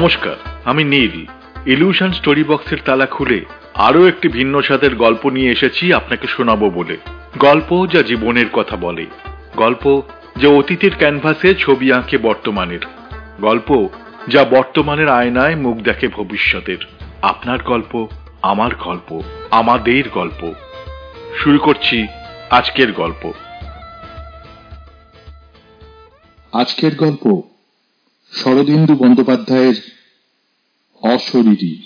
নমস্কার, আমি নীল। Illusion story বক্সের তালা খুলে আরও একটি ভিন্ন স্বাদের গল্প নিয়ে এসেছি আপনাকে শোনাবো বলে। গল্প যা জীবনের কথা বলে। গল্প যা অতীতের ক্যানভাসে ছবি আঁকে বর্তমানের। গল্প যা বর্তমানের আয়নায় মুখ দেখে ভবিষ্যতের। আপনার গল্প, আমার গল্প, আমাদের গল্প। শুরু করছি আজকের গল্প। আজকের গল্প শরদিন্দু বন্দ্যোপাধ্যায়ের অশরীরী।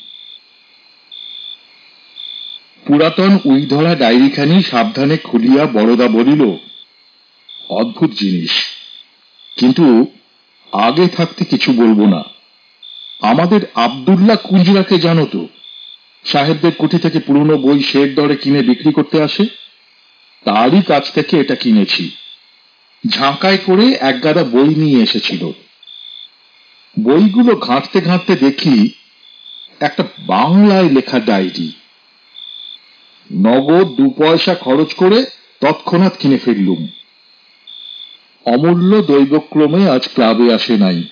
পুরাতন উইধরা ডায়েরিখানি সাবধানে খুলিয়া বড়দা বলিল, অদ্ভুত জিনিস। কিন্তু আগে থাকতে কিছু বলব না। আমাদের আবদুল্লাহ কুঞ্জরাকে জানো তো, সাহেবদের কুঠি থেকে পুরনো বই শের দরে কিনে বিক্রি করতে আসে। তারই কাছ থেকে এটা কিনেছি। ঝাঁকায় করে এক গাদা বই নিয়ে এসেছিল। বইগুলো ঘাঁটতে ঘাঁটতে দেখি একটা বাংলায় লেখা ডায়েরি। নগদ দু পয়সা খরচ করে তৎক্ষণাৎ কিনে ফেললুম। অমূল্য দৈবক্রমে আজ ক্লাবে আসে নাই।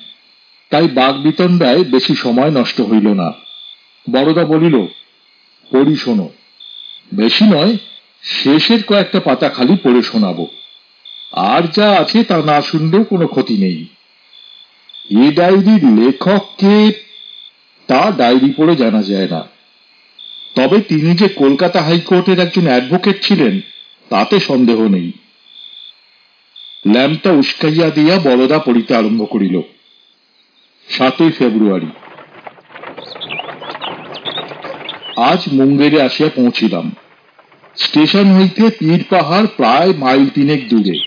তাই বাঘ বিতণ্ডায় বেশি সময় নষ্ট হইল না। বড়দা বলিল, পড়ি শোনো। বেশি নয়, শেষের কয়েকটা পাতা খালি পড়ে শোনাবো। আর যা আছে তা না শুনলেও কোনো ক্ষতি নেই। এ ডায়েরির লেখক কে, তা ডায়েরি পড়ে জানা যায় না। তবে তিনি যে কলকাতা হাইকোর্টের একজন অ্যাডভোকেট ছিলেন, তাতে সন্দেহ নেই। ল্যাম্পটা উস্কাইয়া দিয়া বলদা পড়িতে আরম্ভ করিল। সাতই ফেব্রুয়ারি। আজ মুঙ্গেরে আসিয়া পৌঁছিলাম। স্টেশন হইতে পীর পাহাড় প্রায় মাইল তিনেক দূরে,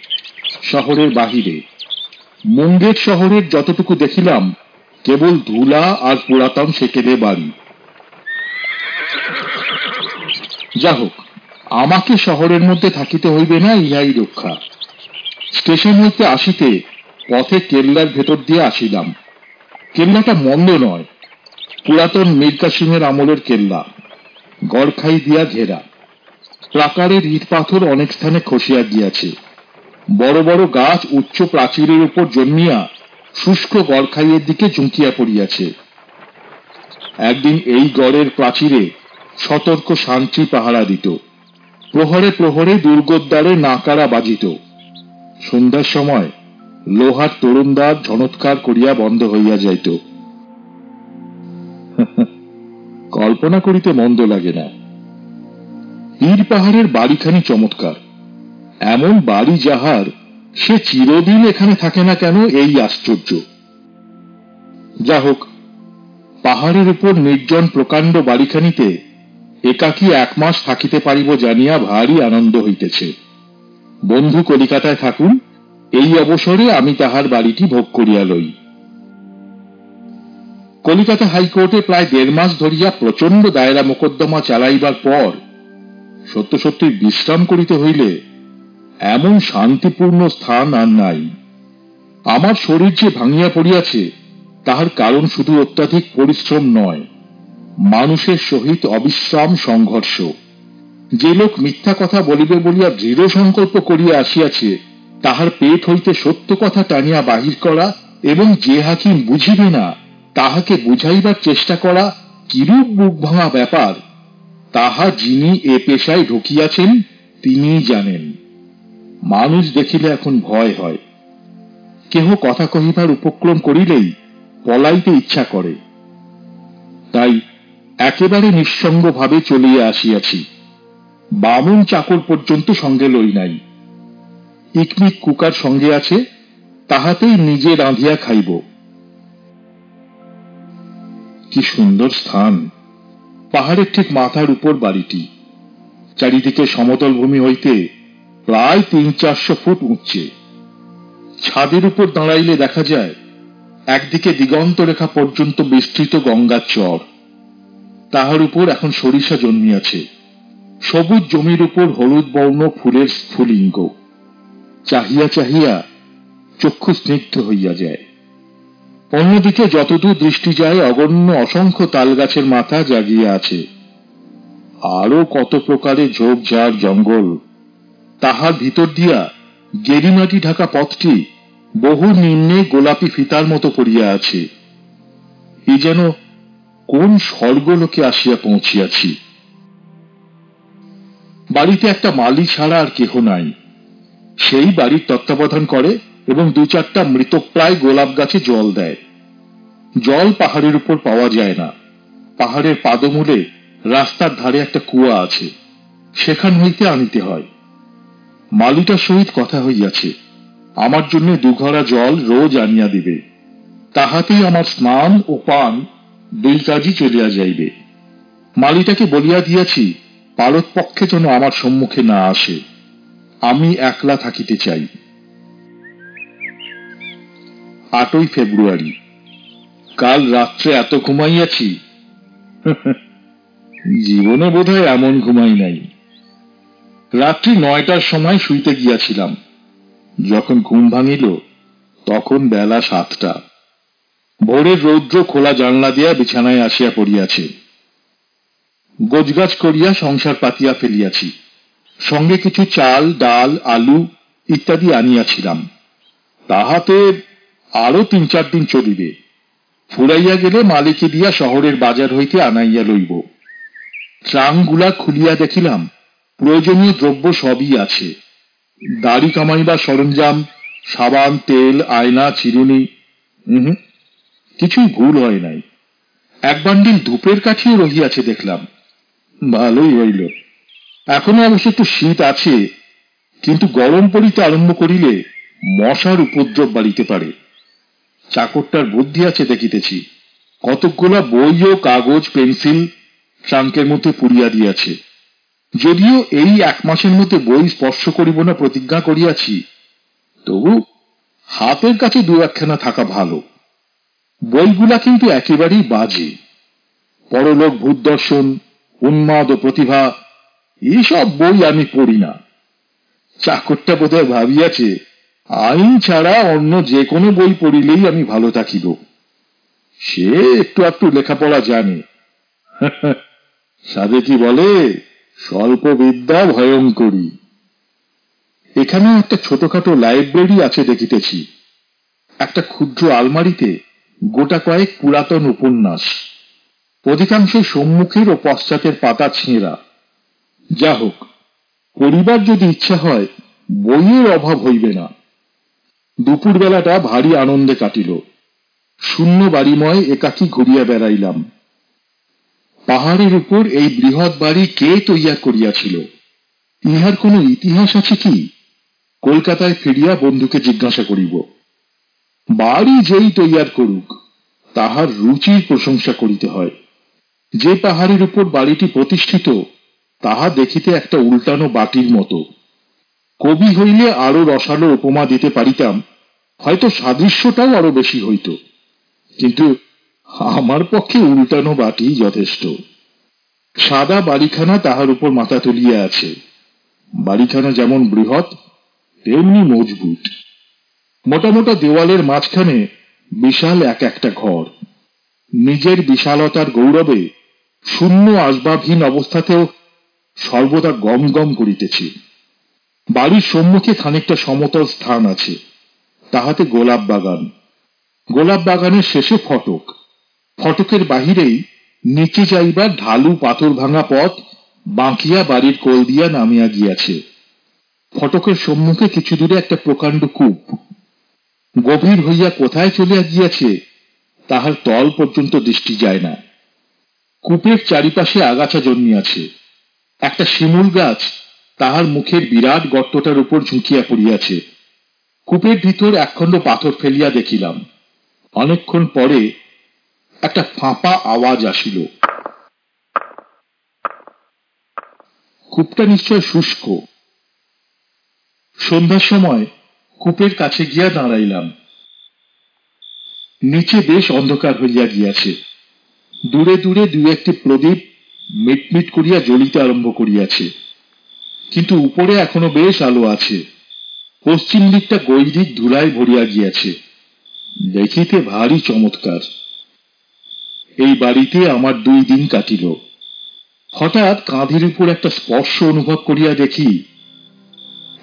শহরের বাহিরে। মুঙ্গের শহরের যতটুকু দেখিলাম, কেবল ধুলা আর পুরাতন সেকেলে বাড়ি। যা হোক আমাকে শহরের মধ্যে থাকিতে হইবে না, ইহাই রক্ষা। স্টেশন হইতে আসিতে পথে কেল্লার ভেতর দিয়ে আসিলাম। কেল্লাটা মন্দ নয়, পুরাতন মীর কাসিমের আমলের কেল্লা, গড়খাই দিয়া ঘেরা। প্রাকারের ইট পাথর অনেক স্থানে খসিয়া গিয়াছে। বড় বড় গাছ উচ্চ প্রাচীরের উপর জন্মিয়া শুষ্ক গড়খাইয়ের দিকে চুঁকিয়া পড়িয়াছে। একদিন এই গড়ের প্রাচীরে সতর্ক শান্তি পাহারা দিত। প্রহরে প্রহরে দুর্গদ্বারে নাকারা বাজিত। সন্ধ্যার সময় লোহার তরুণদ্বার ঝনৎকার করিয়া বন্ধ হইয়া যাইত। কল্পনা করিতে মন্দ লাগে না। পীর পাহাড়ের বাড়িখানি চমৎকার। এমন বাড়ি যাহার সে চিরদিন এখানে থাকে না কেন এই আশ্চর্য? যা হোক পাহাড়ের উপর নির্জন প্রকাণ্ড বাড়িখানিতে একাকি এক মাস থাকিতে পারিব জানিয়া ভারী আনন্দ হইতেছে। বন্ধু কলিকাতায় থাকুন, এই অবসরে আমি তাহার বাড়িটি ভোগ করিয়া লই। কলিকাতা হাইকোর্টে প্রায় দেড় মাস ধরিয়া প্রচণ্ড দায়রা মোকদ্দমা চালাইবার পর সত্য সত্যি বিশ্রাম করিতে হইলে এমন শান্তিপূর্ণ স্থান আর নাই। আমার শরীর যে ভাঙিয়া পড়িয়াছে, তাহার কারণ শুধু অত্যাধিক পরিশ্রম নয়, মানুষের সহিত অবিশ্রাম সংঘর্ষ। যে লোক মিথ্যা কথা বলিবে বলিয়া দৃঢ় সংকল্প করিয়া আসিয়াছে, তাহার পেট হইতে সত্য কথা টানিয়া বাহির করা এবং যে হাকিম বুঝিবে না, তাহাকে বুঝাইবার চেষ্টা করা কিরূপ বুক ভাঙা ব্যাপার, তাহা যিনি এ পেশায় ঢুকিয়াছেন, তিনিই জানেন। মানুষ দেখিলে এখন ভয় হয়। কেহ কথা কহিবার উপক্রম করিলেই পলাইতে ইচ্ছা করে। তাই একেবারে নিঃসঙ্গভাবে চলিয়া আসিয়াছি। বামুন চাকর পর্যন্ত সঙ্গে লই নাই। ইকমিক কুকার সঙ্গে আছে, তাহাতেই নিজে রাঁধিয়া খাইব। কি সুন্দর স্থান। পাহাড়ের ঠিক মাথার উপর বাড়িটি। চারিদিকে সমতল ভূমি হইতে প্রায় তিন চারশো ফুট উঁচে। ছাদের উপর দাঁড়াইলে দেখা যায়, একদিকে দিগন্ত রেখা পর্যন্ত বিস্তৃত গঙ্গার চর। তাহার উপর এখন সরিষা জন্মিয়াছে। সবুজ জমির উপর হলুদ বর্ণ ফুলের স্ফুলিঙ্গ। চাহিয়া চাহিয়া চক্ষু স্নিগ্ধ হইয়া যায়। অন্যদিকে যতদূর দৃষ্টি যায়, অগণ্য অসংখ্য তাল গাছের মাথা জাগিয়া আছে। আরও কত প্রকারের ঝোপঝাড় জঙ্গল। তাহার ভিতর দিয়া গেরিমাটি ঢাকা পথটি বহু নিম্নে গোলাপি ফিতার মতো পড়িয়া আছে। এ যেন কোন স্বর্গলোকে আসিয়া পৌঁছিয়াছি। বাড়িতে একটা মালি ছাড়া আর কেহ নাই। সেই বাড়ির তত্ত্বাবধান করে এবং দু চারটা মৃতপ্রায় গোলাপ গাছে জল দেয়। জল পাহাড়ের উপর পাওয়া যায় না। পাহাড়ের পাদমূলে রাস্তার ধারে একটা কুয়া আছে। সেখান হইতে আনিতে হয়। মালিটার সহিত কথা হইয়াছে। আমার জন্য দুঘরা জল রোজ আনিয়া দিবে। তাহাতেই আমার স্নান ও পান দুই কাজই চলিয়া যাইবে। মালিটাকে বলিয়া দিয়াছি পারত পক্ষে যেন আমার সম্মুখে না আসে। আমি একলা থাকিতে চাই। আটই ফেব্রুয়ারি। কাল রাত্রে এত ঘুমাইয়াছি? জীবনে বোধহয় এমন ঘুমাই নাই। রাত্রি নয়টার সময় শুইতে গিয়াছিলাম। যখন ঘুম ভাঙিল, তখন বেলা সাতটা। ভোরের রৌদ্র খোলা জানলা দিয়া বিছানায় আসিয়া পড়িয়াছে। গোজগাছ করিয়া সংসার পাতিয়া ফেলিয়াছি। সঙ্গে কিছু চাল, ডাল, আলু ইত্যাদি আনিয়াছিলাম। তাহাতে আরও তিন চার দিন চলিবে। ফুরাইয়া গেলে মালিকে দিয়া শহরের বাজার হইতে আনাইয়া লইব। ট্রাংগুলা খুলিয়া দেখিলাম প্রয়োজনীয় দ্রব্য সবই আছে। দাড়ি কামাইবার সরঞ্জাম, সাবান, তেল, আয়না, চিরুনি হুম কিছুই ভুল হয় নাই। এক বান্ডিল ধূপের কাঠিও রহিয়াছে দেখলাম। ভালোই হইল। এখনও অবশ্য একটু শীত আছে, কিন্তু গরম পড়িতে আরম্ভ করিলে মশার উপদ্রব বাড়িতে পারে। চাকরটার বুদ্ধি আছে দেখিতেছি। কতকগুলা বই ও কাগজ, পেন্সিল ট্রাঙ্কের মধ্যে পুড়িয়া দিয়াছে। যদিও এই এক মাসের মধ্যে বই স্পর্শ করিব না প্রতিজ্ঞা করিয়াছি, তবু হাতের কাছে দু একখানা থাকা ভালো। বইগুলা কিন্তু একেবারেই বাজে। পরলোক ভূত দর্শন, উন্মাদ ও প্রতিভা এইসব বই আমি পড়ি না। চাকরটা বোধহয় ভাবিয়াছে, আইন ছাড়া অন্য যে কোনো বই পড়িলেই আমি ভালো থাকিব। সে একটু একটু লেখাপড়া জানে। সাদে কি বলে? স্বল্প বিদ্যা ভয়ঙ্করী এখানে একটা ছোটখাটো লাইব্রেরি আছে দেখিতেছি। একটা ক্ষুদ্র আলমারিতে গোটা কয়েক পুরাতন উপন্যাস। অধিকাংশ সম্মুখের ও পশ্চাতের পাতা ছেঁড়া। যা হোক পরিবার যদি ইচ্ছা হয়, বইয়ের অভাব হইবে না। দুপুরবেলাটা ভারী আনন্দে কাটিল। শূন্য বাড়িময় একাকী ঘুরিয়া বেড়াইলাম। পাহাড়ের উপর এই বৃহৎ বাড়ি কে তৈয়ার করিয়াছিল? ইহার কোনো ইতিহাস আছে কি? কলকাতায় ফিরিয়া বন্ধুকে জিজ্ঞাসা করিব। বাড়ি যেই তৈয়ার করুক, তাহার রুচির প্রশংসা করিতে হয়। যে পাহাড়ের উপর বাড়িটি প্রতিষ্ঠিত, তাহা দেখিতে একটা উল্টানো বাটির মতো। কবি হইলে আরও রসালো উপমা দিতে পারিতাম, হয়তো সাদৃশ্যটাও আরও বেশি হইত। কিন্তু আমার পক্ষে উল্টানো বাটি যথেষ্ট। সাদা বাড়িখানা তাহার উপর মাথা তুলিয়া আছে। বাড়িখানা যেমন বৃহৎ, তেমনি মজবুত। মোটা মোটা দেওয়ালের মাঝখানে বিশাল এক একটা ঘর। নিজের বিশালতার গৌরবে শূন্য আসবাবহীন অবস্থাতেও সর্বদা গম গম করিতেছি। বাড়ির সম্মুখে খানিকটা সমতল স্থান আছে। তাহাতে গোলাপ বাগান। গোলাপ বাগানের শেষে ফটক। ফটকের বাহিরেই নিচে যাইবার ঢালু পাথর ভাঙা পথ বাঁকিয়া বাড়ির কোল দিয়া নামিয়া গিয়াছে। ফটকের সম্মুখে কিছু দূরে একটা প্রকাণ্ড কূপ। গভীর হইয়া কোথায় চলিয়া গিয়াছে, তাহার তল পর্যন্ত দৃষ্টি যায় না। কূপের চারিপাশে আগাছা জন্মিয়াছে। একটা শিমুল গাছ তাহার মুখের বিরাট গর্তটার উপর ঝুঁকিয়া পড়িয়াছে। কূপের ভিতর একখণ্ড পাথর ফেলিয়া দেখিলাম। অনেকক্ষণ পরে একটা ফাঁপা আওয়াজ আসিল। কূপটা নিশ্চয় শুষ্ক। সন্ধ্যার সময় কূপের কাছে গিয়া দাঁড়াইলাম। নিচে বেশ অন্ধকার হইয়া গিয়াছে। দূরে দূরে দুই একটি প্রদীপ মিটমিট করিয়া জ্বলিতে আরম্ভ করিয়াছে। কিন্তু উপরে এখনও বেশ আলো আছে। পশ্চিম দিকটা গৈরিক ধুলায় ভরিয়া গিয়াছে। দেখিতে ভারী চমৎকার। এই বাড়িতে আমার দুই দিন কাটিল। হঠাৎ কাঁধের উপর একটা স্পর্শ অনুভব করিয়া দেখি,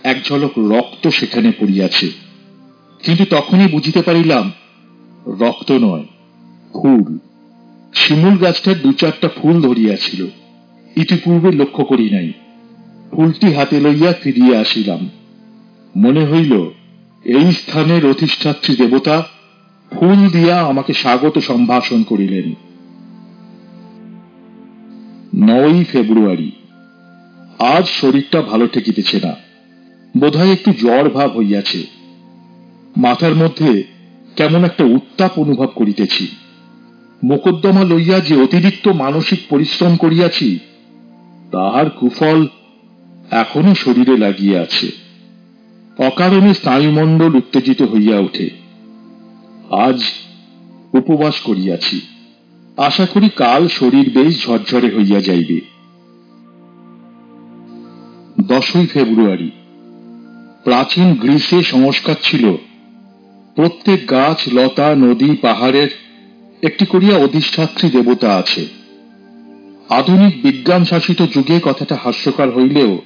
এক ঝলক রক্ত সেখানে পড়িয়াছে। কিন্তু তখনই বুঝিতে পারিলাম, রক্ত নয়, ফুল। শিমুল গাছটার দু চারটা ফুল ধরিয়াছিল। ইতিপূর্বে লক্ষ্য করি নাই। ফুলটি হাতে লইয়া ফিরিয়া আসিলাম। মনে হইল, এই স্থানের অধিষ্ঠাত্রী দেবতা ফুল দিয়া আমাকে স্বাগত সম্ভাষণ করিলেন। নয় ফেব্রুয়ারি। আজ শরীরটা ভালো ঠেকিতেছে না। বোধহয় একটু জ্বর ভাব হইয়াছে। মাথার মধ্যে কেমন একটা উত্তাপ অনুভব করিতেছি। মোকদ্দমা লইয়া যে অতিরিক্ত মানসিক পরিশ্রম করিয়াছি, তাহার কুফল এখনও শরীরে লাগিয়ে আছে। অকারণে স্নায়ুমণ্ডল উত্তেজিত হইয়া ওঠে। আজ উপবাস করিয়াছি। আশা করি কাল শরীর বেশ ঝরঝরে হইয়া যাইবে। দশই ফেব্রুয়ারি। প্রাচীন গ্রীসে সংস্কার ছিল। প্রত্যেক গাছ, লতা, নদী, পাহাড়ের একটি করিয়া অধিষ্ঠাত্রী দেবতা আছে। আধুনিক বিজ্ঞান শাসিত যুগে কথাটা হাস্যকর হইলেও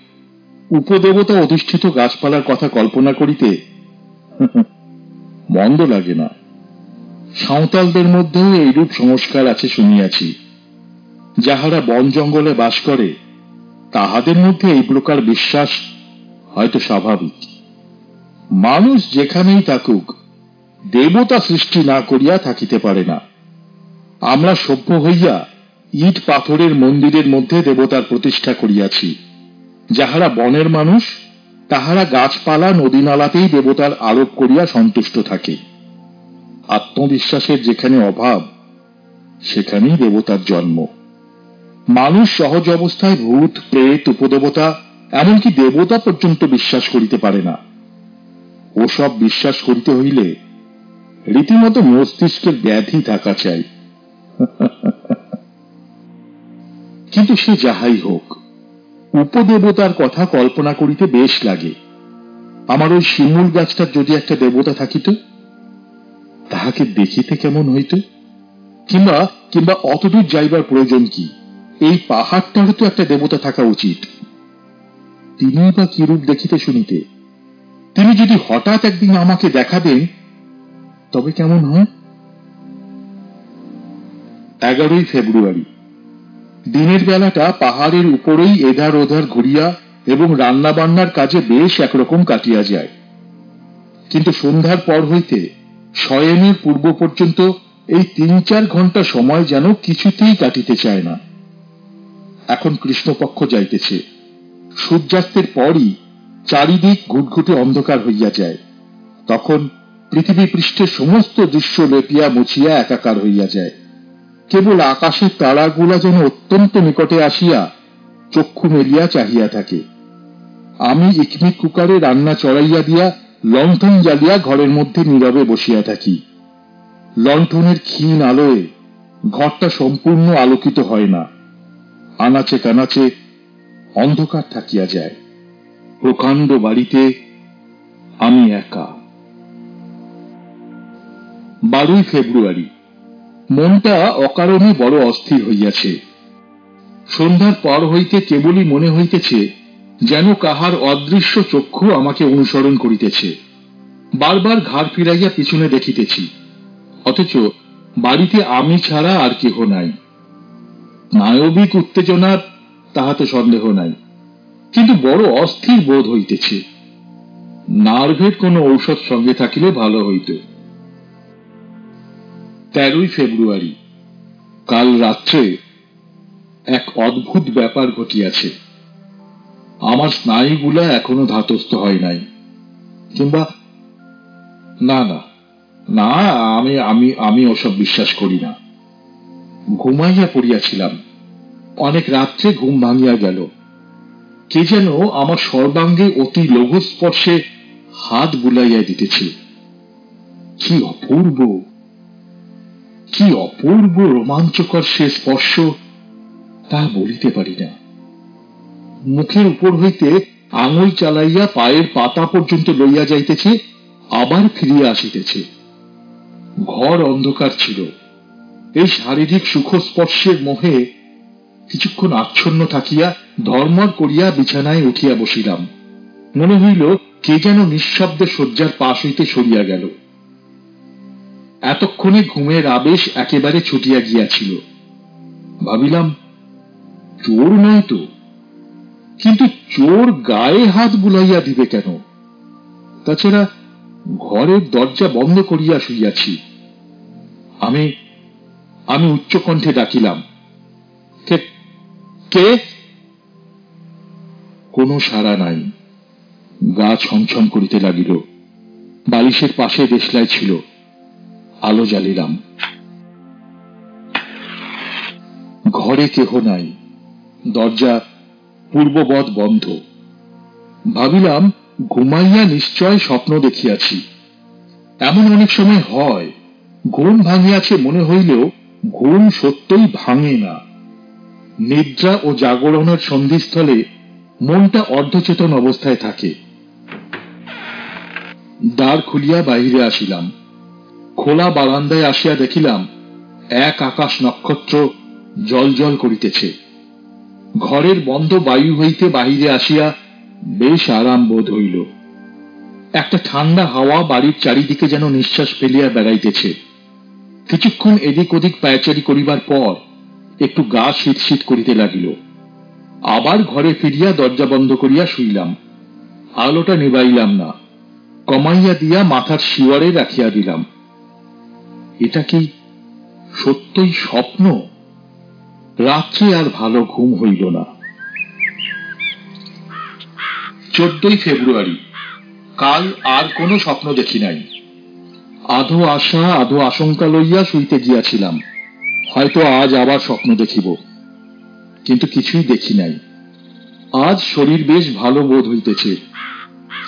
উপদেবতা অধিষ্ঠিত গাছপালার কথা কল্পনা করিতে মন্দ লাগে না। সাঁওতালদের মধ্যেও এইরূপ সংস্কার আছে শুনিয়াছি। যাহারা বন জঙ্গলে বাস করে, তাহাদের মধ্যে এই প্রকার বিশ্বাস হয়তো স্বাভাবিক। মানুষ যেখানেই থাকুক, দেবতা সৃষ্টি না করিয়া থাকিতে পারে না। আমরা সভ্য হইয়া ইট পাথরের মন্দিরের মধ্যে দেবতার প্রতিষ্ঠা করিয়াছি। যাহারা বনের মানুষ, তাহারা গাছপালা নদী নালাতেই দেবতার আরোপ করিয়া সন্তুষ্ট থাকে। আত্মবিশ্বাসের যেখানে অভাব, সেখানেই দেবতার জন্ম। মানুষ সহজ অবস্থায় ভূত, প্রেত, উপদেবতা, এমনকি দেবতা পর্যন্ত বিশ্বাস করিতে পারে না। ওসব বিশ্বাস করিতে হইলে রীতিমতো মস্তিষ্কের ব্যাধি থাকা চাই। কিন্তু সে যাহাই হোক, উপদেবতার কথা কল্পনা করিতে বেশ লাগে। আমার ওই শিমুল গাছটার যদি একটা দেবতা থাকিত তাহাকে দেখিতে কেমন হইত? কিংবা কিংবা অতদূর যাইবার প্রয়োজন কি? এই পাহাড়টারও তো একটা দেবতা থাকা উচিত। তিনি বা কিরূপ দেখিতে শুনিতে? তিনি যদি হঠাৎ একদিন আমাকে দেখা দেন তবে কেমন হয়? এগারোই ফেব্রুয়ারি। দিনের বেলাটা পাহাড়ের উপরেই এধার ওধার ঘুরিয়া এবং রান্না বান্নার কাজে বেশ একরকম কাটিয়া যায়। কিন্তু সন্ধ্যার পর হইতে শয়নের পূর্ব পর্যন্ত এই তিন চার ঘণ্টা সময় যেন কিছুতেই কাটিতে চায় না। এখন কৃষ্ণপক্ষ যাইতেছে। সূর্যাস্তের পরই চারিদিক ঘুটঘুটে অন্ধকার হইয়া যায়। তখন পৃথিবী পৃষ্ঠের সমস্ত দৃশ্য লেপিয়া মুছিয়া একাকার হইয়া যায়। কেবল আকাশের তারাগুলা যেন অত্যন্ত নিকটে আসিয়া চক্ষু মেলিয়া চাহিয়া থাকে। আমি ইকমিক কুকারে রান্না চড়াইয়া দিয়া লণ্ঠন জ্বালিয়া ঘরের মধ্যে নীরবে বসিয়া থাকি। লণ্ঠনের ক্ষীণ আলোয় ঘরটা সম্পূর্ণ আলোকিত হয় না। আনাচে কানাচে অন্ধকার থাকিয়া যায়। প্রকাণ্ড বাড়িতে আমি একা। বারোই ফেব্রুয়ারি। মনটা অকারণে বড় অস্থির হইয়াছে। সন্ধ্যার পর হইতে কেবলই মনে হইতেছে যেন কাহার অদৃশ্য চক্ষু আমাকে অনুসরণ করিতেছে। বারবার ঘাড় ফিরাইয়া পিছনে দেখিতেছি। অথচ বাড়িতে আমি ছাড়া আর কেহ নাই। নায়বিক উত্তেজনার তাহাতে সন্দেহ নাই। কিন্তু বড় অস্থির বোধ হইতেছে। নার্ভের কোনো ঔষধ সঙ্গে থাকিলে ভালো হইত। তেরোই ফেব্রুয়ারি, কাল রাত্রে এক অদ্ভুত ব্যাপার ঘটিয়াছে। আমার স্নায়ুগুলা এখনও ধাতস্থ হয় নাই। কিংবা না না না, আমি আমি আমি ওসব বিশ্বাস করি না। ঘুমাইয়া পড়িয়াছিলাম। অনেক রাত্রে ঘুম ভাঙিয়া গেল। কে যেন আমার সর্বাঙ্গে অতি লঘু স্পর্শে হাত বুলাইয়া দিতেছে কি অপূর্ব কি অপূর্ব রোমাঞ্চকর সে স্পর্শ তা বলিতে পারি না। মুখের উপর হইতে আঙুল চালাইয়া পায়ের পাতা পর্যন্ত লইয়া যাইতেছে, আবার ফিরিয়া আসিতেছে। ঘর অন্ধকার ছিল। এই শারীরিক সুখ স্পর্শের মোহে কিছুক্ষণ আচ্ছন্ন থাকিয়া ধর্মর করিয়া বিছানায় উঠিয়া বসিলাম। মনে হইল, কে যেন নিঃশব্দে শয্যার পাশ হইতে সরিয়া গেল। এতক্ষণে ঘুমের আবেশ একেবারে ছুটিয়া গিয়াছিল। ভাবিলাম, চোর নয় তো? কিন্তু চোর গায়ে হাত বুলাইয়া দিবে কেন? তাছাড়া ঘরের দরজা বন্ধ করিয়া শুইয়াছি। আমি আমি উচ্চকণ্ঠে ডাকিলাম, কে কোনো সাড়া নাই। গা ছমছম করিতে লাগিল। বালিশের পাশে দেশলাই ছিল। আলো জ্বালিলাম। ঘরে কেহ নাই। দরজা পূর্ববৎ বন্ধ। ভাবিলাম, ঘুমাইয়া নিশ্চয় স্বপ্ন দেখিয়াছি। এমন অনেক সময় হয়, ঘুম ভাঙিয়াছে মনে হইলেও ঘুম সত্যই ভাঙে না। নিদ্রা ও জাগরণের সন্ধিস্থলে মনটা অর্ধচেতন অবস্থায় থাকে। দ্বার খুলিয়া বাহিরে আসিলাম। খোলা বারান্দায় আসিয়া দেখিলাম, এক আকাশ নক্ষত্র জল জল করিতেছে। ঘরের বন্ধ বায়ু হইতে বাহিরে আসিয়া বেশ আরাম বোধ হইল। একটা ঠান্ডা হাওয়া বাড়ির চারিদিকে যেন নিঃশ্বাস ফেলিয়া বেড়াইতেছে। কিছুক্ষণ এদিক ওদিক পায়চারি করিবার পর একটু গা শীত শীত করিতে লাগিল। আবার ঘরে ফিরিয়া দরজা বন্ধ করিয়া শুইলাম। আলোটা নিবাইলাম না। কমাইয়া দিয়া মাথার শিওয়ারে রাখিয়া দিলাম। এটা কি সত্যই স্বপ্ন? রাত্রে আর ভালো ঘুম হইল না। চোদ্দই ফেব্রুয়ারি, কাল আর কোনো স্বপ্ন দেখি নাই। আধো আশা, আধো আশঙ্কা লইয়া শুইতে গিয়াছিলাম। হয়তো আজ আবার স্বপ্ন দেখিব। কিন্তু কিছুই দেখি নাই। আজ শরীর বেশ ভালো বোধ হইতেছে।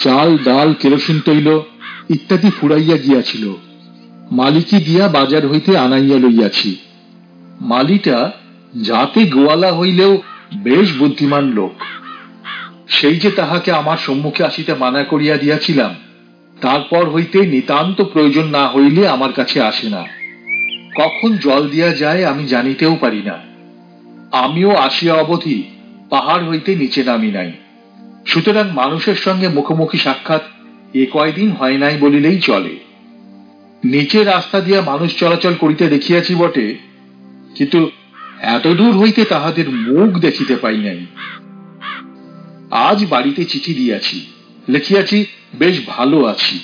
চাল, ডাল, কেরোসিন তৈল ইত্যাদি ফুরাইয়া গিয়াছিল। মালিকি দিয়া বাজার হইতে আনাইয়া লইয়াছি। মালিটা যাতে গোয়ালা হইলেও বেশ বুদ্ধিমান লোক। সেই যে তাহাকে আমার সম্মুখে আসিতে মানা করিয়া দিয়াছিলাম, তারপর হইতে নিতান্ত প্রয়োজন না হইলে আমার কাছে আসে না। কখন জল দিয়া যায় আমি জানিতেও পারি না। আমিও আসিয়া অবধি পাহাড় হইতে নিচে নামি নাই। সুতরাং মানুষের সঙ্গে মুখোমুখি সাক্ষাৎ এ কয়দিন হয় নাই বলিলেই চলে। নিচে রাস্তা দিয়া মানুষ চলাচল করিতে দেখিয়াছি বটে, কিন্তু এত দূর হইতে তাহাদের মুখ দেখিতে পাই নাই। আজ বাড়িতে চিঠি দিয়াছি, লিখিয়াছি, বেশ ভালো আছি।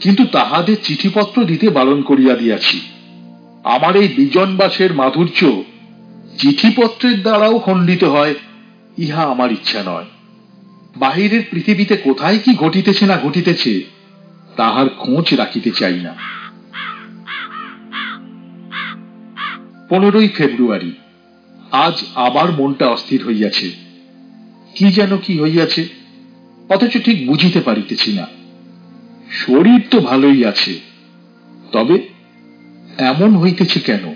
কিন্তু তাহাদের চিঠিপত্র দিতে বারণ করিয়া দিয়াছি। আমার এই বিজনবাসের মাধুর্য চিঠিপত্রের দ্বারাও খণ্ডিত হয়, ইহা আমার ইচ্ছা নয়। বাহিরের পৃথিবীতে কোথায় কি ঘটিতেছে না ঘটিতেছে, তাহার খোঁজ রাখিতে চাই না। পনেরোই ফেব্রুয়ারি। আজ আবার মনটা অস্থির হইয়াছে। কি যেন কি হইয়াছে, অথচ ঠিক বুঝিতে পারিতেছি না। শরীর তো ভালোই আছে, তবে এমন হইতেছে কেন?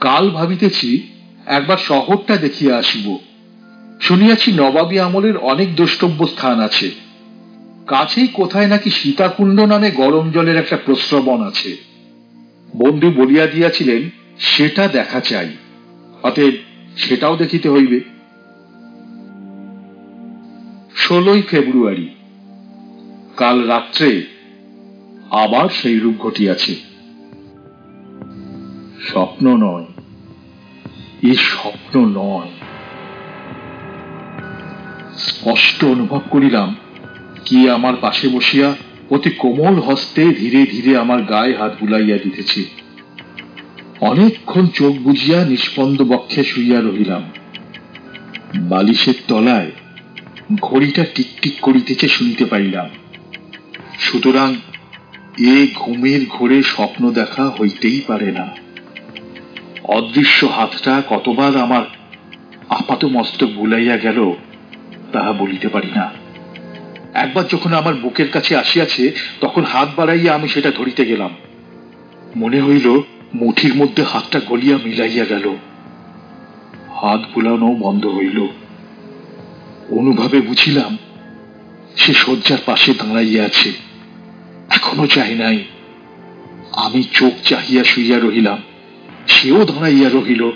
কাল ভাবিতেছি একবার শহরটা দেখিয়া আসিব। শুনিয়াছি নবাবী আমলের অনেক দ্রষ্টব্য স্থান আছে। কাছেই কোথায় নাকি সীতাকুণ্ড নামে গরম জলের একটা প্রস্রবণ আছে। বন্ধু বলিয়া দিয়াছিলেন সেটা দেখা চাই। অতএব সেটাও দেখিতে হইবে। ষোলোই ফেব্রুয়ারি, কাল রাত্রে আবার সেই রূপ ঘটিয়াছে। স্বপ্ন নয়, এ স্বপ্ন নয়। স্পষ্ট অনুভব করিলাম, কি আমার পাশে বসিয়া অতি কোমল হস্তে ধীরে ধীরে আমার গায়ে হাত বুলাইয়া দিতেছে। অনেকক্ষণ চোখ বুঝিয়া নিষ্পন্দ বক্ষে শুইয়া রহিলাম। বালিশের তলায় ঘড়িটা টিকটিক করিতেছে শুনিতে পাইলাম। সুতরাং এ ঘুমের ঘোরে স্বপ্ন দেখা হইতেই পারে না। অদৃশ্য হাতটা কতবার আমার আপাত মস্তক বুলাইয়া গেল তাহা বলিতে পারি না। একবার যখন আমার বুকের কাছে আসিয়াছে, তখন হাত বাড়াইয়া আমি সেটা ধরিতে গেলাম। মনে হইল মুঠির মধ্যে হাতটা গলিয়া মিলাইয়া গেল। হাত বুলানো বন্ধ হইল। অনুভাবে বুঝিলাম, সে শয্যার পাশে দাঁড়াইয়া আছে। এখনও চাই নাই। আমি চোখ চাহিয়া শুইয়া রহিলাম। সেও দাঁড়াইয়া রহিল।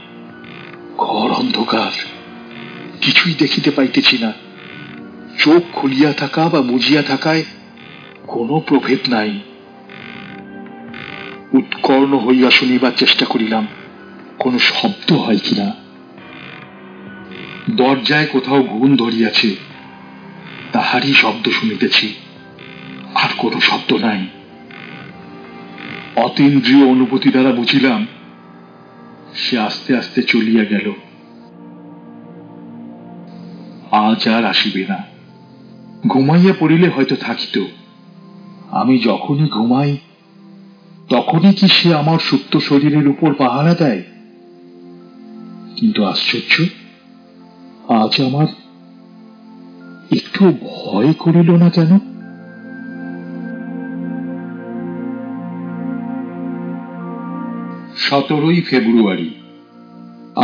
ঘর অন্ধকার। কিছুই দেখিতে পাইতেছি না। চোখ খুলিয়া থাকা বা বুঝিয়া থাকায় কোনো প্রভেদ নাই। উৎকর্ণ হইয়া শুনিবার চেষ্টা করিলাম, কোনো শব্দ হয় কিনা? দরজায় কোথাও ঘুণ ধরিয়াছে, তাহারই শব্দ শুনিতেছি, আর কোনো শব্দ নাই। অতীন্দ্রিয় অনুভূতি দ্বারা বুঝিলাম, সে আস্তে আস্তে চলিয়া গেল। আজ আর আসিবে না। ঘুমাইয়া পড়িলে হয়তো থাকিত। আমি যখনই ঘুমাই তখনই কি সে আমার সুপ্ত শরীরের উপর পাহারা দেয়? কিন্তু আশ্চর্য, আজ আমার একটু ভয় করিল না কেন? সতেরোই ফেব্রুয়ারি,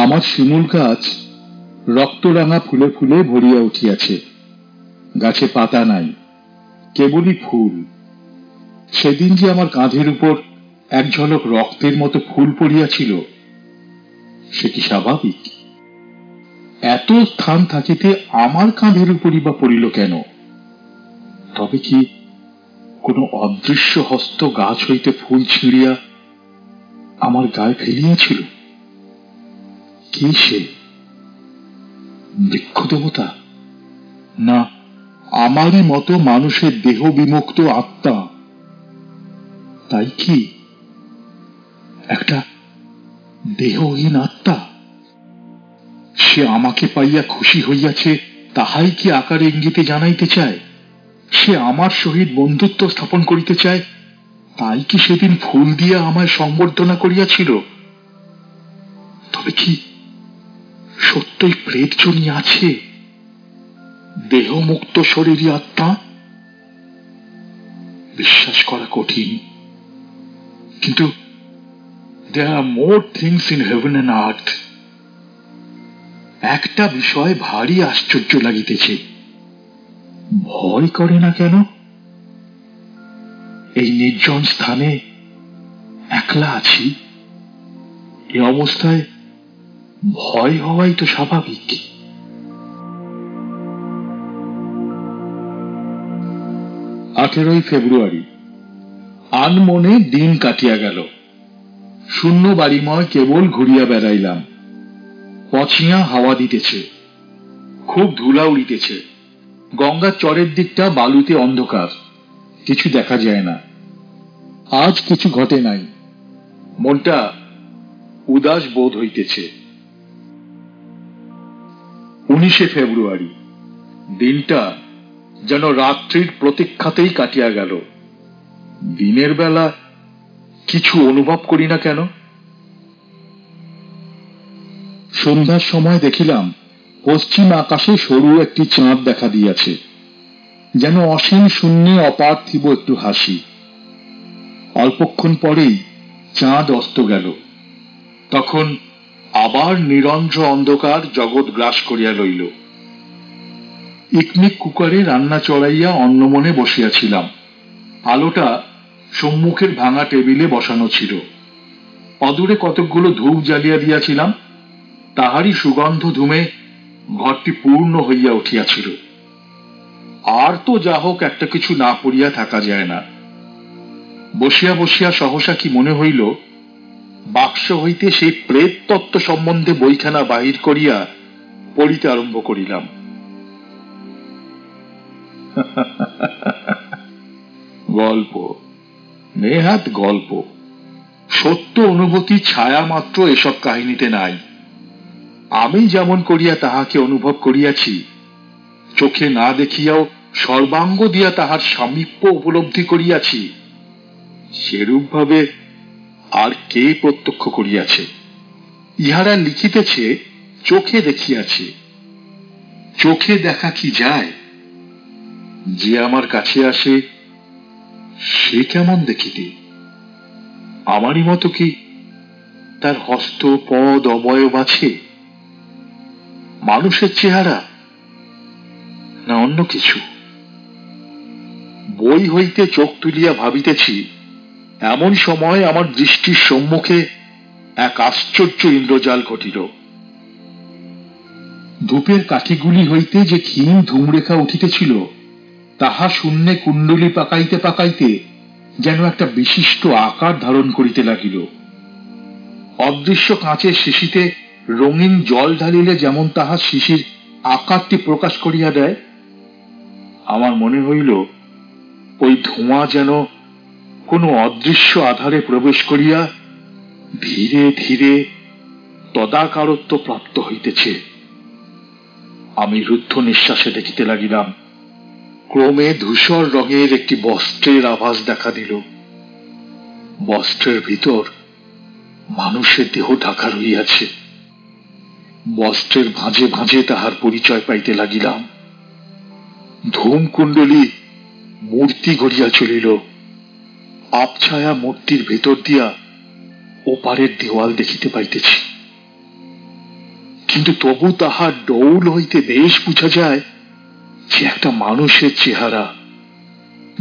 আমার শিমুল গাছ রক্তরাঙা ফুলে ফুলে ভরিয়া উঠিয়াছে। গাছে পাতা নাই, কেবলই ফুল। সেদিন যে আমার কাঁধের উপর এক ঝলক রক্তের মতো ফুল পড়িয়াছিল। সে কি স্বাভাবিক? এত স্থান থাকিতে আমার কাঁধের উপরই বা পড়িল কেন? তবে কি কোনো অদৃশ্য হস্ত গাছ হইতে ফুল ছিঁড়িয়া আমার গায়ে ফেলিয়াছিল? কে সে? বৃক্ষ দেবতা না, আমারই মতো মানুষের দেহ বিমুক্ত আত্মা। তাই কি একটা দেহহীন আত্মা। সে আমাকে পাইয়া খুশি হইয়াছে, তাহাই কি আকার ইঙ্গিতে জানাইতে চায়? সে আমার সহিত বন্ধুত্ব স্থাপন করিতে চায়, তাই কি সেদিন ফুল দিয়া আমায় সম্বর্ধনা করিয়াছিল? তবে কি সত্যই প্রেত জনি আছে? দেহমুক্ত শরীরী আত্মা? বিশ্বাস করা কঠিন। কিন্তু there are more things in heaven and earth একটা বিষয় ভারী আশ্চর্য লাগিতেছে। ভয় করে না কেন? এই নির্জন স্থানে একলা আছি? এ অবস্থায় ভয় হওয়াই তো স্বাভাবিক। আঠেরোই ফেব্রুয়ারি। আনমনে দিন কাটিয়া গেল। শূন্য বাড়িময় কেবল ঘুরিয়া বেড়াইলাম। পছিয়া হাওয়া দিতেছে, খুব ধুলা উড়িতেছে। গঙ্গার চরের দিকটা বালুতে অন্ধকার, কিছু দেখা যায় না। আজ কিছু ঘটে নাই। মনটা উদাস বোধ হইতেছে। উনিশে ফেব্রুয়ারি, দিনটা যেন রাত্রির প্রতীক্ষাতেই কাটিয়া গেল। দিনের বেলা কিছু অনুভব করি না কেন? সন্ধ্যার সময় দেখিলাম, পশ্চিম আকাশে সরু একটি চাঁদ দেখা দিয়াছে, যেন অসীম শূন্যে অপার্থিব একটু হাসি। অল্পক্ষণ পরেই চাঁদ অস্ত গেল। তখন আবার নিরন্ধ্র অন্ধকার জগৎ গ্রাস করিয়া লইল। ইকনিক কুকারে রান্না চড়াইয়া অন্নমনে বসিয়াছিলাম। আলোটা সম্মুখের ভাঙা টেবিলে বসানো ছিল। অদূরে কতকগুলো ধূপ জ্বালিয়া দিয়াছিলাম, তাহারই সুগন্ধ ধুমে ঘরটি পূর্ণ হইয়া উঠিয়াছিল। আর তো যা হোক, একটা কিছু না পড়িয়া থাকা যায় না। বসিয়া বসিয়া সহসা কি মনে হইল, বাক্স হইতে সেই প্রেত তত্ত্ব সম্বন্ধে বইখানা বাহির করিয়া পড়িতে আরম্ভ করিলাম। গল্প। নেহাত গল্প। সত্য অনুভূতি, ছায়া মাত্র এসব কাহিনীতে নাই। আমি যেমন করিয়া তাহাকে অনুভব করিয়াছি, চোখে না দেখিয়াও সর্বাঙ্গ দিয়া তাহার সামীপ্য উপলব্ধি করিয়াছি, সেরূপভাবে আর কে প্রত্যক্ষ করিয়াছে? ইহারা লিখিতেছে, চোখে দেখিয়াছে। চোখে দেখা কি যায়? যে আমার কাছে আসে সে কেমন দেখিতে? আমারই মতো কি তার হস্ত, পদ, অবয়ব আছে? মানুষের চেহারা না অন্য কিছু? বই হইতে চোখ তুলিয়া ভাবিতেছি, এমন সময় আমার দৃষ্টির সম্মুখে এক আশ্চর্য ইন্দ্রজাল ঘটিল। ধূপের কাঠিগুলি হইতে যে ক্ষীণ ধূমরেখা উঠিতেছিল তাহা শূন্যে কুণ্ডলী পাকাইতে পাকাইতে যেন একটা বিশিষ্ট আকার ধারণ করিতে লাগিল। অদৃশ্য কাঁচের শিশিতে রঙিন জল ঢালিলে যেমন তাহা শিশির আকারটি প্রকাশ করিয়া দেয়, আমার মনে হইল ওই ধোঁয়া যেন কোনো অদৃশ্য আধারে প্রবেশ করিয়া ধীরে ধীরে তদাকারত্ব প্রাপ্ত হইতেছে। আমি রুদ্ধ নিঃশ্বাসে দেখিতে লাগিলাম ক্রমে ধূসর রঙের একটি বস্ত্রের আভাস দেখা দিল। বস্ত্রের ভিতর মানুষের দেহ ঢাকা রইয়াছে বস্ত্রের ভাঁজে ভাঁজে তাহার পরিচয় পাইতে লাগিলাম। ধূমকুণ্ডলী মূর্তি গড়িয়া চলিল। আপছায়া মূর্তির ভেতর দিয়া ওপারের দেওয়াল দেখিতে পাইতেছি। কিন্তু তবু তাহার ডৌল হইতে বেশ বুঝা যায় যে একটা মানুষের চেহারা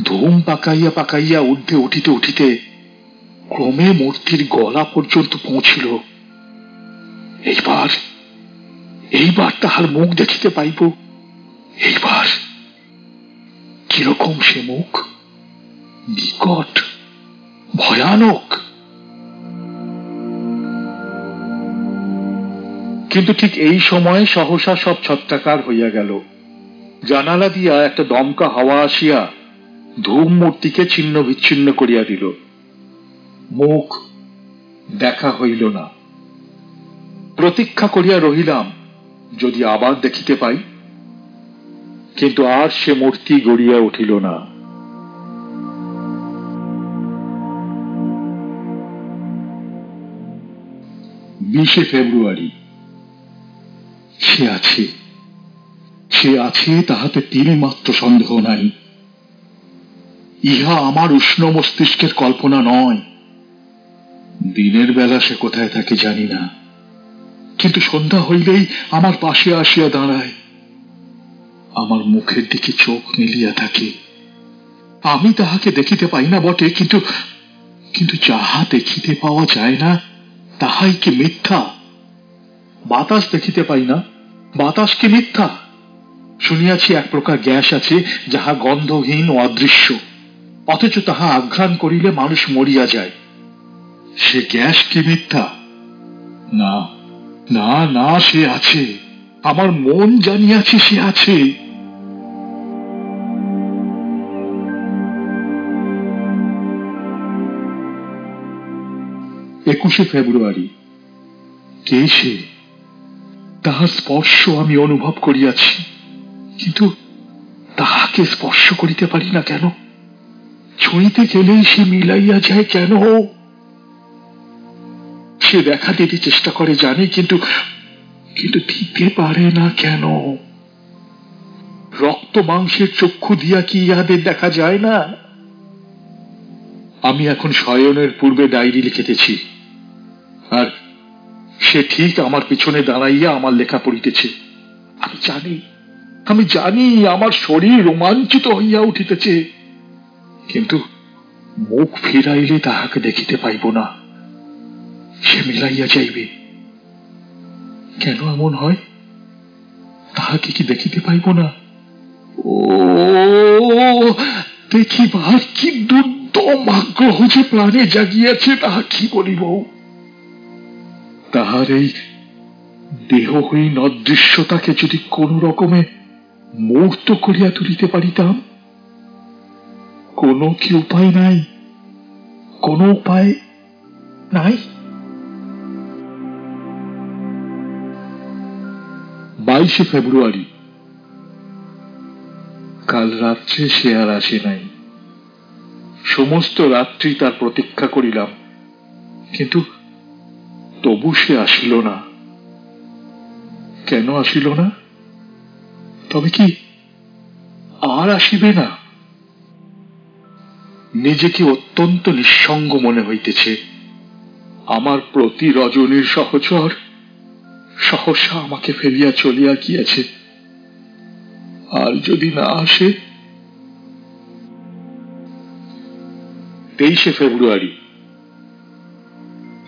ধুম পাকাইয়া পাকাইয়া ঊর্ধ্বে উঠিতে উঠিতে ক্রমে মূর্তির গলা পর্যন্ত পৌঁছিল। এইবার এইবার তাহার মুখ দেখিতে পাইব। এইবার কীরকম সে মুখ? বিকট, ভয়ানক। কিন্তু ঠিক এই সময় সহসা সব ছত্রাকার হইয়া গেল। জানালা দিয়া একটা দমকা হাওয়া আসিয়া ধূম মূর্তিকে ছিন্ন বিচ্ছিন্ন করিয়া দিল। মুখ দেখা হইল না। প্রতীক্ষা করিয়া রহিলাম, যদি আবার দেখিতে পাই। কিন্তু আর সে মূর্তি গড়িয়া উঠিল না। বিশে ফেব্রুয়ারি, সে আছে। সে আছে, তাহাতে তিন মাত্র সন্দেহ নাই। ইহা আমার উষ্ণ মস্তিষ্কের কল্পনা নয়। দিনের বেলা সে কোথায় থাকে জানি না। কিন্তু সন্ধ্যা হইলেই আমার পাশে আসিয়া দাঁড়ায়। আমার মুখের দিকে চোখ মিলিয়া থাকে। আমি তাহাকে দেখিতে পাই না বটে, কিন্তু কিন্তু যাহা দেখিতে পাওয়া যায় না, তাহাই কি মিথ্যা? বাতাস দেখিতে পাই না। বাতাস কি মিথ্যা? শুনিয়াছি এক প্রকার গ্যাস আছে, যাহা গন্ধহীন ও অদৃশ্য। অথচ তাহা আঘ্রাণ করিলে মানুষ মরিয়া যায়। সে গ্যাস কি মিথ্যা? না না না, সে আছে। আমার মন জানিয়াছে সে আছে। একুশে ফেব্রুয়ারি। কে সে? তাহার স্পর্শ আমি অনুভব করিয়াছি। কিন্তু তাহাকে স্পর্শ করিতে পারি না কেন? ছুঁইতে গেলেই সে মিলাইয়া যায় কেন? সে দেখা দিতে চেষ্টা করে, জানি, কিন্তু কিন্তু দিতে পারে না কেন? রক্ত মাংসের চক্ষু দিয়া কি ইহাদের দেখা যায় না? আমি এখন শয়নের পূর্বে ডায়েরি লিখিতেছি, আর সে ঠিক আমার পিছনে দাঁড়াইয়া আমার লেখা পড়িতেছে। আমি জানি আমি জানি আমার শরীর রোমাঞ্চিত হইয়া উঠিতেছে, কিন্তু মুখ ফিরাইলে তাহাকে দেখিতে পাইব না। সে মিলাইয়া যাইবে। কেন এমন হয়? তাহাকে কি দেখিতে পাইব না? ও, দেখিবার কি দুর্দম আগ্রহ যে প্রাণে জাগিয়াছে তাহা কি বলিব? তাহার এই দেহহীন অদৃশ্যতাকে যদি কোন রকমে মূর্ত করিয়া তুলিতে পারিতাম? কোনো কি উপায় নাই? কোন উপায় নাই? বাইশে ফেব্রুয়ারি। কাল রাত্রে সে আর আসে নাই। সমস্ত রাত্রি তার প্রতীক্ষা করিলাম, কিন্তু তবু সে আসিল না। কেন আসিল না? তবে কি আর আসিবে না? নিজেকে অত্যন্ত নিঃসঙ্গ মনে হইতেছে। আমার প্রতি রজনীর সহচর সহসা আমাকে ফেলিয়া চলিয়া গিয়াছে। আর যদি না আসে? তেইশে ফেব্রুয়ারি।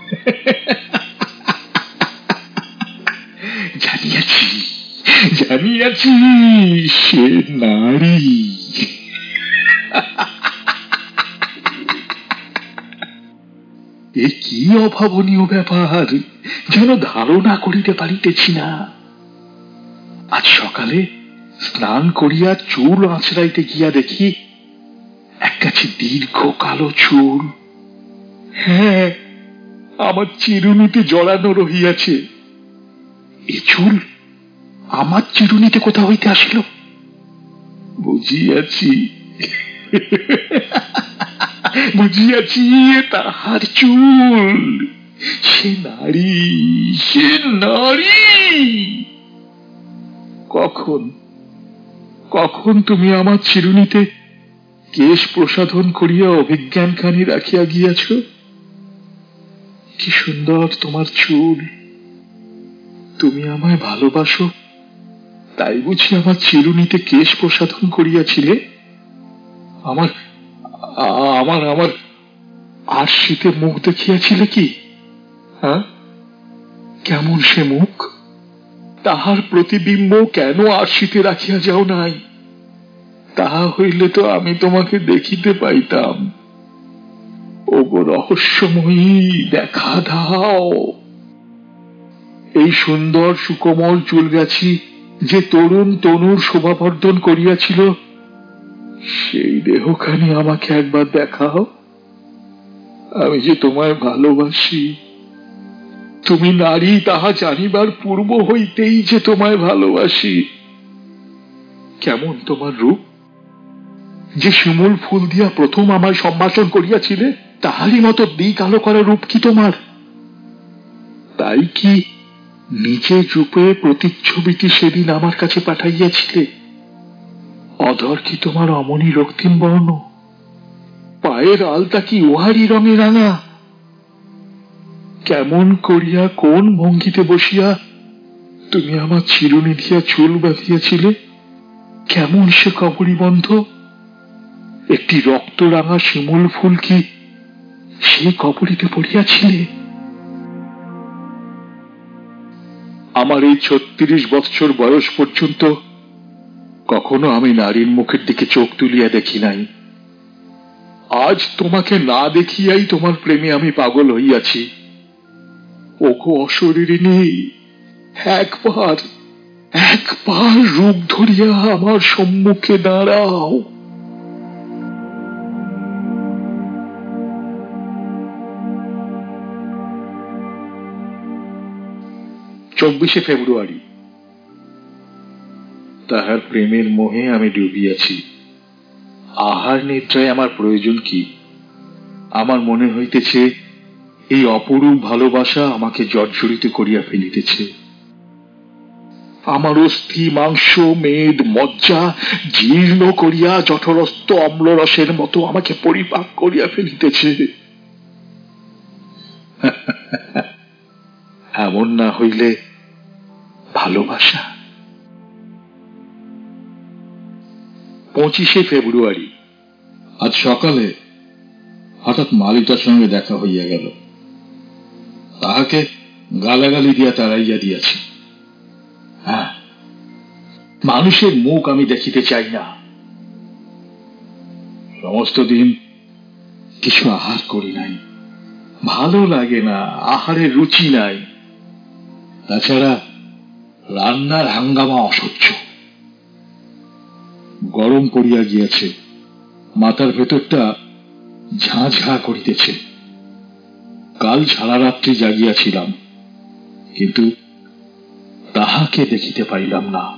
জানিয়াছি। জানিয়াছি সে নারী। এ কি অভাবনীয় ব্যাপার, যেন ধারণা করিতে পারিতেছি না। আজ সকালে স্নান করিয়া চুল আঁচড়াইতে গিয়া দেখি এক কাছে দীর্ঘ কালো চুল। হ্যাঁ আমার চিরুনিতে জড়ানো রহিয়াছে। এ চুল আমার চিরুনিতে কোথা হইতে আসিল? বুঝিয়াছি। বুঝিয়াছি তাহার চুল। সে নারী সে নারী। কখন কখন তুমি আমার চিরুনিতে কেশ প্রসাধন করিয়া অভিজ্ঞানখানি রাখিয়া গিয়াছ? কি সুন্দর তোমার চুল। তুমি আমায় ভালোবাসো। তাই বুঝি আমার চিরুনিতে কেশ প্রসাধন করিয়াছিলে? আমার আমার আমার আর শীতে মুখ দেখিয়াছিলে কি? হ্যাঁ? কেমন সে মুখ? তাহার প্রতিবিম্ব কেন আশিতে রাখিয়া যাও নাই? তাহা হইলে তো আমি তোমাকে দেখিতে পাইতাম। ওগো রহস্যময়ী, দেখা দাও। এই সুন্দর সুকোমল চুলগাছি যে তরুণ তনুর শোভাবর্ধন করিয়াছিল, সেই দেহখানি আমাকে একবার দেখাও। আমি যে তোমায় ভালোবাসি, তুমি নারী, তাহা জানিবার পূর্ব হইতেই যে তোমায় ভালোবাসি। কেমন তোমার রূপ? যে শিমুল ফুল দিয়া প্রথম আমায় সম্ভাষণ করিয়াছিলে, তাহারই মতো দিক আলো করা রূপ কি তোমার? তাই কি নিজের রূপে প্রতিচ্ছবিটি সেদিন আমার কাছে পাঠাইয়াছিলে। অধর কি তোমার অমনি রক্তিম বর্ণ? পায়ের আলতা কি উহারি রঙে রাঙা? কেমন করিয়া কোন ভঙ্গিতে বসিয়া তুমি আমার চিরুনি দিয়া চুল বাঁধিয়াছিলে? কেমন সে কবরী বন্ধ? একটি রক্ত রাঙা শিমুল ফুল কি সেই কবরীতে পড়িয়াছিলে? আমার এই ছত্রিশ বৎসর বয়স পর্যন্ত কখনো আমি নারীর মুখের দিকে চোখ তুলিয়া দেখি নাই। আজ তোমাকে না দেখিয়াই তোমার প্রেমে আমি পাগল হইয়াছি। ওগো অশরীরিণী, একবার একবার রূপ ধরিয়া আমার সম্মুখে দাঁড়াও। চব্বিশে ফেব্রুয়ারি। তাহার প্রেমের মোহে আমি ডুবিয়াছি। আহার নিদ্রায় আমার প্রয়োজন কি? আমার মনে হইতেছে, এই অপরূপ ভালোবাসা আমাকে জর্জরিত করিয়া ফেলিতেছে। আমার অস্থি, মাংস, মেদ, মজ্জা জীর্ণ করিয়া জঠরস্থ অম্লরসের মতো আমাকে পরিপাক করিয়া ফেলিতেছে। এমন না হইলে ভালোবাসা। পঁচিশে ফেব্রুয়ারি, আজ সকালে হঠাৎ মালিটার সঙ্গে দেখা হইয়া গেল। তাহাকে গালাগালি দিয়া তাড়াইয়া দিয়াছি হ্যাঁ মানুষের মুখ আমি দেখিতে চাই না। সমস্ত দিন কিছু আহার করি নাই। ভালো লাগে না, আহারের রুচি নাই। তাছাড়া রান্নার হাঙ্গামা অসহ্য। গরম পড়িয়া গিয়াছে, মাথার ভেতরটা ঝাঁ ঝাঁ করিতেছে। কাল সারা রাত্রি জাগিয়াছিলাম, কিন্তু তাহাকে দেখিতে পাইলাম না।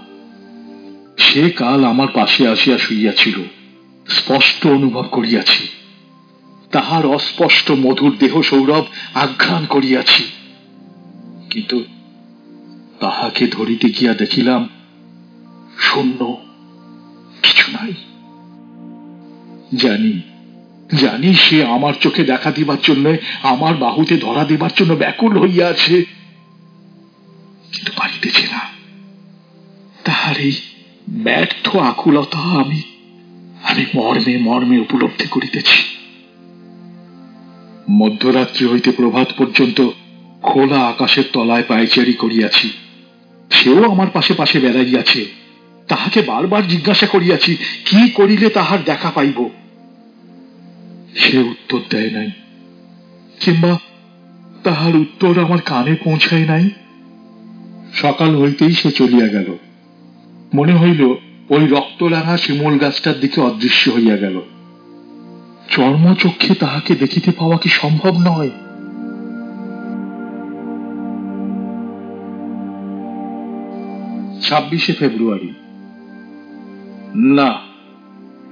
সে কাল আমার পাশে আসিয়া শুইয়াছিল, স্পষ্ট অনুভব করিয়াছি। তাহার অস্পষ্ট মধুর দেহ সৌরভ আঘ্রাণ করিয়াছি। কিন্তু তাহাকে ধরিতে গিয়া দেখিলাম, শূন্য, কিছু নাই। জানি জানি সে আমার চোখে দেখা দিবার জন্য, আমার বাহুতে ধরা দিবার জন্য ব্যাকুল হইয়া আছে কিন্তু পারিতেছে না। তাহার এই ব্যর্থ আকুলতা আমি আমি মর্মে মর্মে উপলব্ধি করিতেছি। মধ্যরাত্রি হইতে প্রভাত পর্যন্ত খোলা আকাশের তলায় পায়চারি করিয়াছি। সেও আমার পাশে পাশে বেড়াইয়াছে। তাহাকে বারবার জিজ্ঞাসা করিয়াছি, কি করিলে তাহার দেখা পাইব? সে উত্তর দেয় নাই। কিংবা তাহার উত্তর আমার কানে পৌঁছায় নাই? সকাল হইতেই সে চলিয়া গেল। মনে হইল, ওই রক্তরাঙা শিমল গাছটার দিকে অদৃশ্য হইয়া গেল। চর্মচক্ষে তাহাকে দেখিতে পাওয়া কি সম্ভব নয়? ছাব্বিশে ফেব্রুয়ারি। না,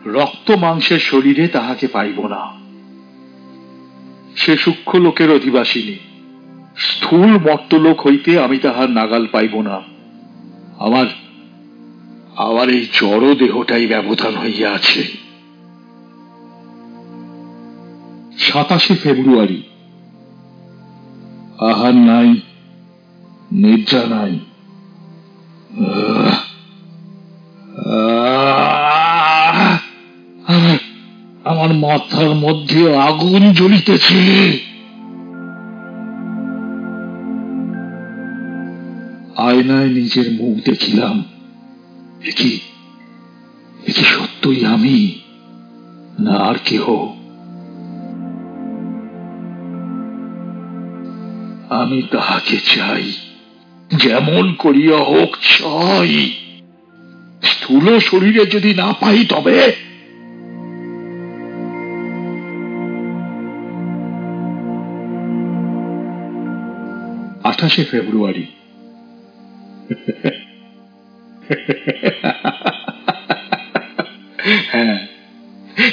রক্ত মাংসের শরীরে তাহাকে পাইব না। সে সূক্ষ্ম লোকের অধিবাসিনী, স্থূল মর্তলোক হইতে আমি তাহার নাগাল পাইব না। আমার আমার এই জড় দেহটাই ব্যবধান হইয়া আছে। সাতাশে ফেব্রুয়ারি। আহার নাই, নিদ্রা নাই! আমার মাথার মধ্যে আগুন জ্বলিতেছে। আয়নায় নিজের মুখ দেখিলাম। কি? কি সত্যই আমি? না আর কেহ? আমি তাহাকে চাই। যেমন করিয়া হোক চাই। স্থূল শরীরে যদি না পাই তবে? আঠাশে ফেব্রুয়ারি। হ্যাঁ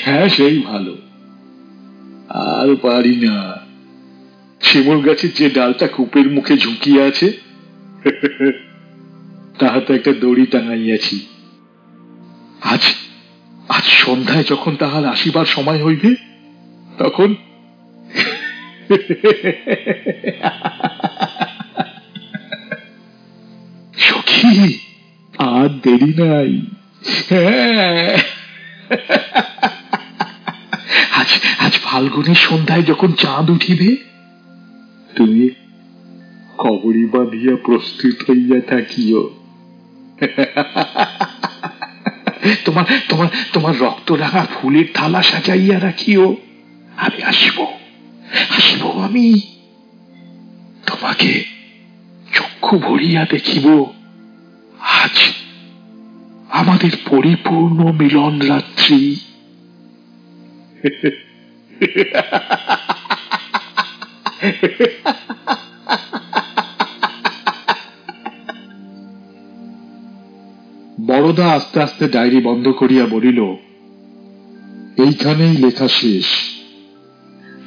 হ্যাঁ সেই ভালো। আর পারি না। শিমুল গাছের যে ডালটা কূপের মুখে ঝুঁকিয়ে আছে তাহাতে একটা দড়ি টাঙাইয়াছি। আজ আজ সন্ধ্যায় যখন তাহার আসিবার সময় হইবে, তখন সখী, আর দেরি নাই। আজ আজ ফাল্গুনের সন্ধ্যায় যখন চাঁদ উঠিবে, তুমি কবরি বাঁধিয়া প্রস্তুত হইয়া থাকিও। তোমার তোমার তোমার রক্ত রাঙা ফুলের থালা সাজাইয়া রাখিও। আমি আসব আসব আমি। তোমাকে চক্ষু ভরিয়া দেখিব। আজ আমাদের পরিপূর্ণ মিলন রাত্রি। বড়দা আস্তে আস্তে ডায়েরি বন্ধ করিয়া বলিল, এইখানেই লেখা শেষ।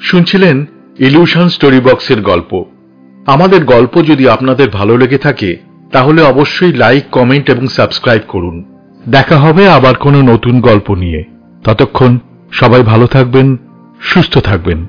শুনছিলেন ইলিউশন স্টোরি বক্সের গল্প। আমাদের গল্প যদি আপনাদের ভালো লেগে থাকে, তাহলে অবশ্যই লাইক, কমেন্ট এবং সাবস্ক্রাইব করুন। দেখা হবে আবার কোনো নতুন গল্প নিয়ে। ততক্ষণ সবাই ভালো থাকবেন, সুস্থ থাকবেন।